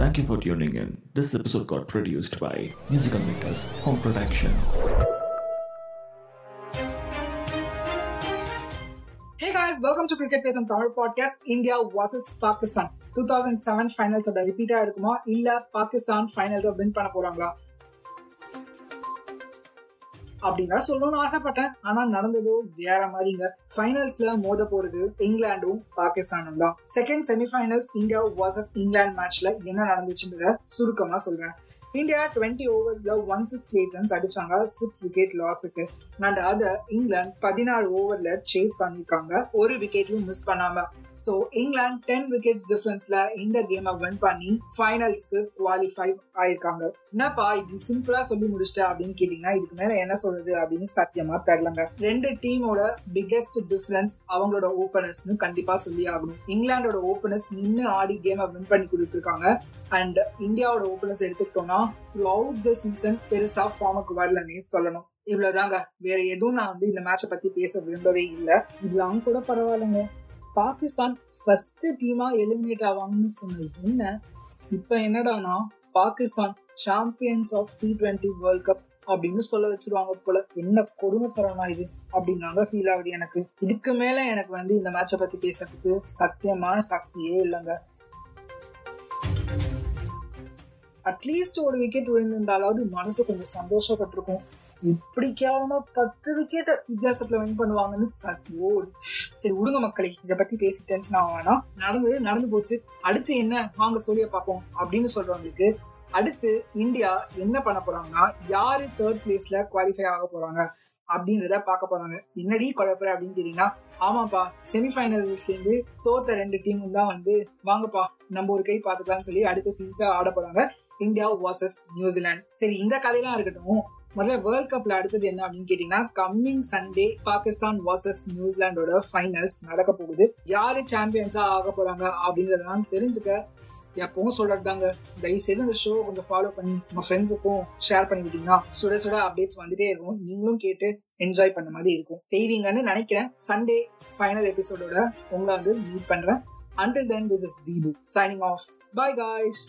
Thank you for tuning in. This episode got produced by Musical Makers Home Production. Hey guys, welcome to Cricket Pace on Tamil podcast India vs Pakistan. 2007 finals ஓட ரிப்பீட்டா இருக்குமா இல்ல Pakistan finals win பண்ண போறாங்களா அப்படின்னா சொல்லணும்னு ஆசைப்பட்டேன். ஆனா நடந்ததோ வேற மாதிரிங்க. ஃபைனல்ஸ்ல மோத போறது இங்கிலாண்டும் பாகிஸ்தானும் தான். Second semifinals India versus England மேட்ச்ல என்ன நடந்துச்சுன்றத சுருக்கமா சொல்றேன். இந்தியா டுவெண்ட்டி ஓவர்ஸ்ல ஒன் சிக்ஸ்டி எயிட் ரன்ஸ் அடிச்சாங்க. சிக்ஸ் விக்கெட் லாஸுக்கு அண்ட் அதை இங்கிலாந்து பதினாறு ஓவர்ல சேஸ் பண்ணிருக்காங்க. ஒரு விக்கெட்டையும் மிஸ் பண்ணாம. ஸோ இங்கிலாந்து டென் விக்கெட்ஸ் டிஃபரன்ஸ்ல இந்த கேமை வின் பண்ணி ஃபைனல்ஸ்க்கு குவாலிஃபை ஆயிருக்காங்க. என்னப்பா இப்படி சிம்பிளா சொல்லி முடிச்சிட்ட அப்படின்னு கேட்டீங்கன்னா இதுக்கு மேல என்ன சொல்றது அப்படின்னு சத்தியமா தெரியலங்க. ரெண்டு டீமோட பிக்கெஸ்ட் டிஃபரன்ஸ் அவங்களோட ஓப்பனர்ஸ்னு கண்டிப்பா சொல்லி ஆகணும். இங்கிலாந்தோட ஓப்பனர்ஸ் நின்று ஆடி கேமை வின் பண்ணி கொடுத்துருக்காங்க. அண்ட் இந்தியாவோட ஓப்பனர்ஸ் எடுத்துக்கிட்டோம்னா த்ரூ அவுட் த சீசன் பெருசா ஃபார்முக்கு வரலன்னே சொல்லணும். இவ்வளவுதாங்க. வேற எதுவும் நான் வந்து இந்த மேட்சை பத்தி பேச விரும்பவே இல்லை. இதெல்லாம் கூட பரவாயில்லைங்க. பாகிஸ்தான் ஃபர்ஸ்ட் டீமா எலிமினேட் ஆவாங்கன்னு சொன்னது என்ன? இப்ப என்னடானா Pakistan champions of T twenty world cup அப்படின்னு சொல்ல வச்சிருவாங்க போல. என்ன கொடுமை சரணா இது அப்படின்னாங்க ஃபீல் ஆகுது எனக்கு. இதுக்கு மேல எனக்கு வந்து இந்த மேட்சை பத்தி பேசுறதுக்கு சத்தியமான சக்தியே இல்லைங்க. அட்லீஸ்ட் ஒரு விக்கெட் விழுந்திருந்தாலாவது மனசு கொஞ்சம் சந்தோஷப்பட்டிருக்கும். இப்படி கேவலமா பத்து விக்கெட் வித்தியாசத்துல வின் பண்ணுவாங்கன்னு சத்தியோ சரி விடுங்க மக்களே இதை பத்தி பேசி டென்ஷன் ஆக வேணாம். நடந்து நடந்து போச்சு. அடுத்து என்ன? வாங்க சொல்லிய பார்ப்போம் அப்படின்னு சொல்றவங்களுக்கு அடுத்து இந்தியா என்ன பண்ண போறாங்கன்னா யாரு தேர்ட் பிளேஸ்ல குவாலிஃபை ஆக போறாங்க அப்படின்றத பார்க்க போறாங்க. என்னடி குழப்பற அப்படின்னு கேட்டீங்கன்னா ஆமாப்பா செமிஃபைனல்ஸ்ல இருந்து தோத்த ரெண்டு டீமும் தான் வந்து வாங்கப்பா நம்ம ஒரு கை பார்த்துக்கலாம்னு சொல்லி அடுத்த சீரீஸா ஆட போறாங்க. இந்தியா வர்சஸ் நியூசிலாந்து சரி இந்த கதையெல்லாம் இருக்கட்டும். முதல்ல வேர்ல்ட் கப்ல அடுத்தது என்ன அப்படின்னு கேட்டீங்கன்னா கம்மிங் சண்டே பாகிஸ்தான் வர்சஸ் நியூசிலாண்டோட ஃபைனல்ஸ் நடக்க போகுது. யாரு சாம்பியன்ஸா ஆக போறாங்க அப்படின்றதெல்லாம் தெரிஞ்சுக்க எப்பவும் சொல்றதுதாங்க. தயவு செய்து அந்த ஷோ கொஞ்சம் ஃபாலோ பண்ணி உங்க ஃப்ரெண்ட்ஸுக்கும் ஷேர் பண்ணிக்கிட்டீங்கன்னா சுட சுட அப்டேட்ஸ் வந்துட்டே இருக்கும். நீங்களும் கேட்டு என்ஜாய் பண்ண மாதிரி இருக்கும். செய்வீங்கன்னு நினைக்கிறேன். சண்டே ஃபைனல் எபிசோடோட உங்களை வந்து மீட் பண்றேன். Until then this is Deepu signing off bye guys